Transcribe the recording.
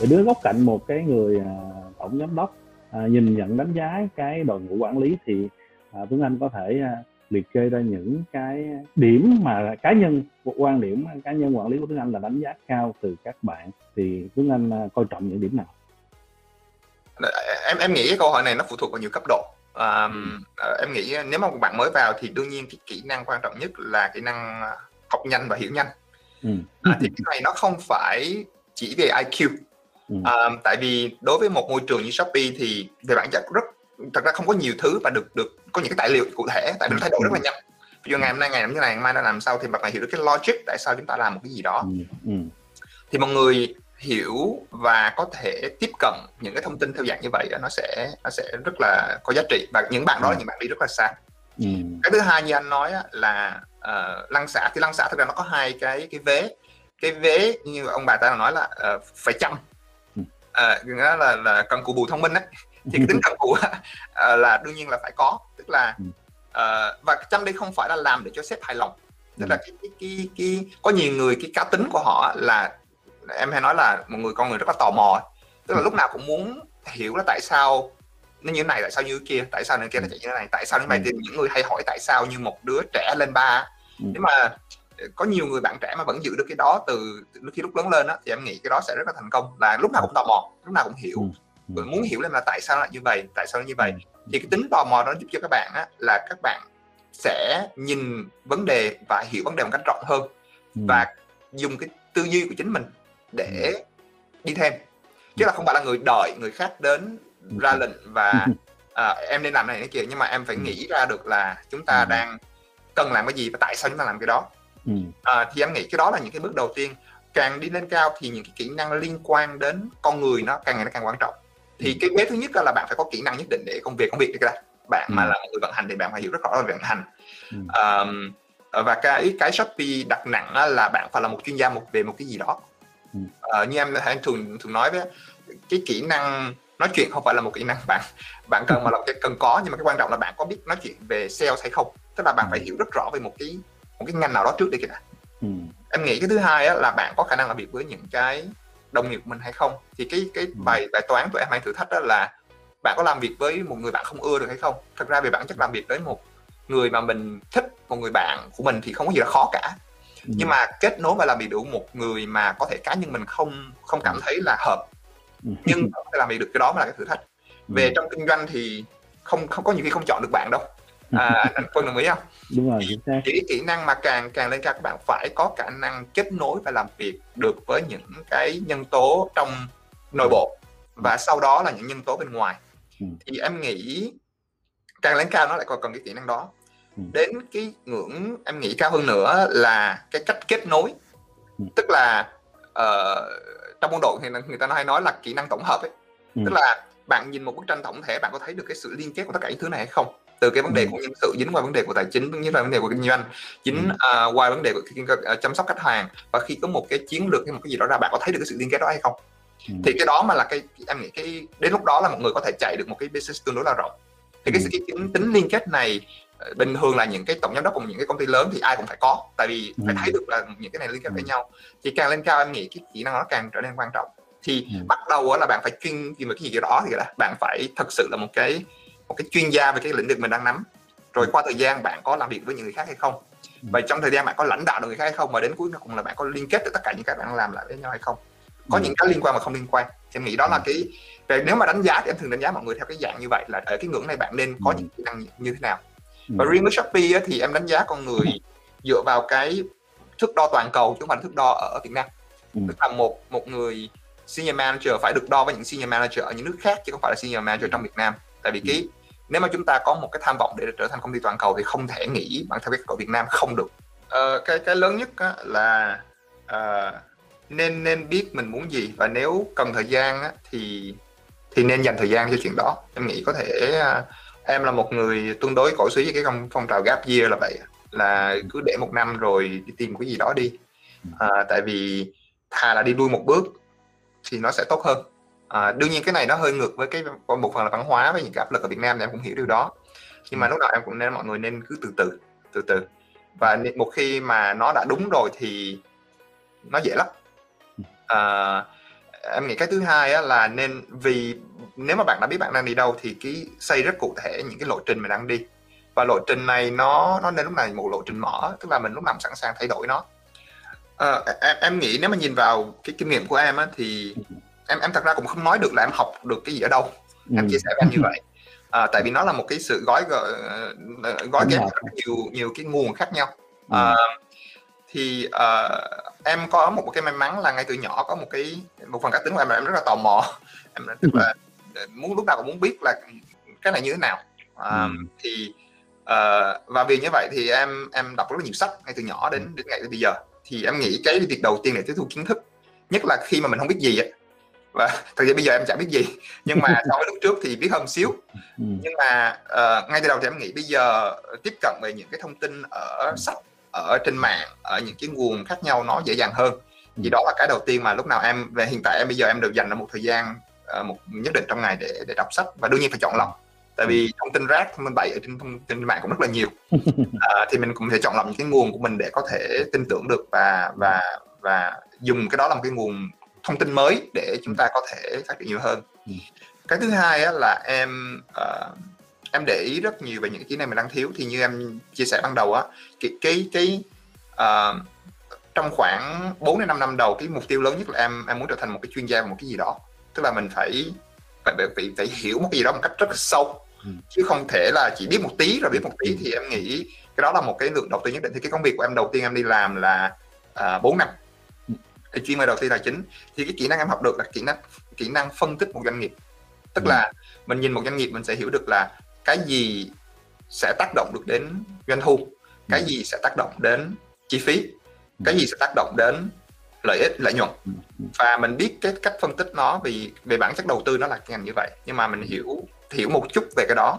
để đứng góc cạnh một cái người à, tổng giám đốc à, nhìn nhận đánh giá cái đội ngũ quản lý thì à, Tuấn Anh có thể à, liệt kê ra những cái điểm mà cá nhân quan điểm cá nhân quản lý của Tuấn Anh là đánh giá cao từ các bạn thì Tuấn Anh à, coi trọng những điểm nào? Em em nghĩ cái câu hỏi này nó phụ thuộc vào nhiều cấp độ. À, em nghĩ nếu mà một bạn mới vào thì đương nhiên cái kỹ năng quan trọng nhất là kỹ năng học nhanh và hiểu nhanh. Ừ. À, thì cái này nó không phải chỉ về IQ. Ừ. À, tại vì đối với một môi trường như Shopee thì về bản chất rất thật ra không có nhiều thứ và được được có những cái tài liệu cụ thể tại vì nó thay đổi rất là nhanh ví dụ ngày hôm nay ngày như này ngày mai nó làm sao thì bạn phải hiểu được cái logic tại sao chúng ta làm một cái gì đó ừ, ừ. thì mọi người hiểu và có thể tiếp cận những cái thông tin theo dạng như vậy nó sẽ nó sẽ rất là có giá trị và những bạn đó là ừ. những bạn đi rất là xa ừ. cái thứ hai như anh nói là uh, lăng xả thì lăng xả thực ra nó có hai cái cái vế cái vế như ông bà ta nói là uh, phải chăm uh, đó là là cần cù bù thông minh đấy thì cái tính cần cù uh, là đương nhiên là phải có. Tức là uh, và chăm đây không phải là làm để cho sếp hài lòng. Tức là cái, cái, cái, cái có nhiều người cái cá tính của họ là em hay nói là một người con người rất là tò mò. Tức là lúc nào cũng muốn hiểu là tại sao nó như thế này tại sao như thế kia tại sao này kia nó chạy như thế này tại sao như vậy thì những người hay hỏi tại sao như một đứa trẻ lên ba nhưng mà có nhiều người bạn trẻ mà vẫn giữ được cái đó từ khi lúc lớn lên á thì em nghĩ cái đó sẽ rất là thành công. Là lúc nào cũng tò mò lúc nào cũng hiểu. Và muốn hiểu lên là tại sao lại như vậy tại sao nó như vậy. Thì cái tính tò mò đó giúp cho các bạn á là các bạn sẽ nhìn vấn đề và hiểu vấn đề một cách rộng hơn và dùng cái tư duy của chính mình để đi thêm. Chứ là không phải là người đợi người khác đến ra lệnh và à, em nên làm này cái kia. Nhưng mà em phải nghĩ ra được là chúng ta đang cần làm cái gì và tại sao chúng ta làm cái đó à, thì em nghĩ cái đó là những cái bước đầu tiên. Càng đi lên cao thì những cái kỹ năng liên quan đến con người nó càng ngày nó càng quan trọng. Thì cái vế thứ nhất là bạn phải có kỹ năng nhất định để công việc công việc được ra bạn mà là người vận hành thì bạn phải hiểu rất rõ về vận hành. Um, và cái cái Shopee đặt nặng là bạn phải là một chuyên gia một về một cái gì đó. Uh, như em thường thường nói với cái kỹ năng nói chuyện không phải là một kỹ năng bạn bạn cần mà là cái cần có nhưng mà cái quan trọng là bạn có biết nói chuyện về sales hay không. Tức là bạn phải hiểu rất rõ về một cái một cái ngành nào đó trước đi kìa ừ. em nghĩ cái thứ hai á, là bạn có khả năng làm việc với những cái đồng nghiệp của mình hay không thì cái cái ừ. bài bài toán của em hay thử thách đó là bạn có làm việc với một người bạn không ưa được hay không thật ra về bản chất làm việc với một người mà mình thích một người bạn của mình thì không có gì là khó cả ừ. nhưng mà kết nối và làm việc được một người mà có thể cá nhân mình không không cảm thấy là hợp ừ. nhưng có thể làm việc được cái đó mới là cái thử thách về trong kinh doanh thì không không có nhiều khi không chọn được bạn đâu à, anh quân đồng ý không? Đúng rồi chính xác. Chỉ kỹ năng mà càng càng lên cao các bạn phải có khả năng kết nối và làm việc được với những cái nhân tố trong nội bộ. Và sau đó là những nhân tố bên ngoài. Ừ. thì em nghĩ càng lên cao nó lại còn cần cái kỹ năng đó. Ừ. đến cái ngưỡng em nghĩ cao hơn nữa là cái cách kết nối. Ừ. tức là uh, trong quân đội thì người ta hay nói là kỹ năng tổng hợp ấy. Tức là bạn nhìn một bức tranh tổng thể bạn có thấy được cái sự liên kết của tất cả những thứ này hay không từ cái vấn đề của nhân sự dính qua vấn đề của tài chính dính qua vấn đề của kinh doanh chính uh, qua vấn đề của uh, chăm sóc khách hàng. Và khi có một cái chiến lược hay một cái gì đó ra bạn có thấy được cái sự liên kết đó hay không? Ừ. thì cái đó mà là cái em nghĩ cái đến lúc đó là một người có thể chạy được một cái business tương đối là rộng thì cái, cái, cái tính liên kết này bình thường là những cái tổng giám đốc của những cái công ty lớn thì ai cũng phải có tại vì phải thấy được là những cái này liên kết với nhau. Thì càng lên cao em nghĩ cái kỹ năng nó càng trở nên quan trọng. Thì bắt đầu là bạn phải chuyên về cái gì đó thì là bạn phải thật sự là một cái một cái chuyên gia về cái lĩnh vực mình đang nắm. Rồi qua thời gian bạn có làm việc với những người khác hay không? Và trong thời gian bạn có lãnh đạo được người khác hay không? Và đến cuối cùng là bạn có liên kết được tất cả những cái bạn làm lại với nhau hay không? Có những cái liên quan và không liên quan. Thì em nghĩ đó là cái về nếu mà đánh giá thì em thường đánh giá mọi người theo cái dạng như vậy là ở cái ngưỡng này bạn nên có những kỹ năng như thế nào? Và riêng với Shopee thì em đánh giá con người dựa vào cái thước đo toàn cầu chứ không phải thước đo ở Việt Nam. Tức là một một người senior manager phải được đo với những senior manager ở những nước khác chứ không phải là senior manager trong Việt Nam tại vì cái nếu mà chúng ta có một cái tham vọng để trở thành công ty toàn cầu thì không thể nghĩ theo cái của Việt Nam không được. Ờ, cái cái lớn nhất á, là uh, nên nên biết mình muốn gì và nếu cần thời gian á, thì thì nên dành thời gian cho chuyện đó. Em nghĩ có thể uh, em là một người tương đối cổ suý với cái phong, phong trào gap year là vậy là cứ để một năm rồi đi tìm một cái gì đó đi. À, tại vì thà là đi đuôi một bước thì nó sẽ tốt hơn à, đương nhiên cái này nó hơi ngược với cái một phần là văn hóa với những cái áp lực ở Việt Nam thì em cũng hiểu điều đó. Nhưng mà lúc nào em cũng nên mọi người nên cứ từ từ từ từ. Và một khi mà nó đã đúng rồi thì nó dễ lắm. À, em nghĩ cái thứ hai á, là nên vì nếu mà bạn đã biết bạn đang đi đâu thì cái xây rất cụ thể những cái lộ trình mình đang đi. Và lộ trình này nó nó nên lúc này một lộ trình mở tức là mình lúc nào sẵn sàng thay đổi nó. À, em em nghĩ nếu mà nhìn vào cái kinh nghiệm của em á, thì em em thật ra cũng không nói được là em học được cái gì ở đâu. Em ừ. chia sẻ với em như vậy. À, tại vì nó là một cái sự gói gói, gói ghép nhiều nhiều cái nguồn khác nhau. À, thì uh, em có một cái may mắn là ngay từ nhỏ có một cái một phần cá tính của em là em rất là tò mò. Em tức là muốn lúc nào cũng muốn biết là cái này như thế nào. Uh, ừ. thì uh, và vì như vậy thì em em đọc rất là nhiều sách ngay từ nhỏ đến đến ngày bây giờ. Thì em nghĩ cái việc đầu tiên là tiếp thu kiến thức nhất là khi mà mình không biết gì á và thật ra bây giờ em chẳng biết gì nhưng mà so với lúc trước thì biết hơn xíu ừ. nhưng mà uh, ngay từ đầu thì em nghĩ bây giờ tiếp cận về những cái thông tin ở sách ở trên mạng ở những cái nguồn khác nhau nó dễ dàng hơn thì ừ. đó là cái đầu tiên mà lúc nào em về hiện tại em bây giờ em đều dành ra một thời gian uh, một nhất định trong ngày để để đọc sách và đương nhiên phải chọn lọc tại vì ừ. thông tin rác thông tin bậy ở trên thông tin mạng cũng rất là nhiều à, thì mình cũng phải chọn lọc những cái nguồn của mình để có thể tin tưởng được và và và dùng cái đó làm cái nguồn thông tin mới để chúng ta có thể phát triển nhiều hơn. Ừ. cái thứ hai á, là em uh, em để ý rất nhiều về những cái kỹ năng mình đang thiếu. Thì như em chia sẻ ban đầu á cái cái cái uh, trong khoảng 4 đến 5 năm đầu cái mục tiêu lớn nhất là em em muốn trở thành một cái chuyên gia về một cái gì đó. Tức là mình phải phải phải, phải hiểu một cái gì đó một cách rất là sâu. Ừ. chứ không thể là chỉ biết một tí rồi biết một tí thì em nghĩ cái đó là một cái lượng đầu tư nhất định. Thì cái công việc của em đầu tiên em đi làm là uh, 4 năm thì chuyên về đầu tư tài chính. Thì cái kỹ năng em học được là kỹ năng kỹ năng phân tích một doanh nghiệp. Tức ừ. là mình nhìn một doanh nghiệp mình sẽ hiểu được là cái gì sẽ tác động được đến doanh thu cái ừ. gì sẽ tác động đến chi phí cái ừ. gì sẽ tác động đến lợi ích lợi nhuận. Ừ, và mình biết cái cách phân tích nó vì về bản chất đầu tư nó là cái ngành như vậy. Nhưng mà mình hiểu hiểu một chút về cái đó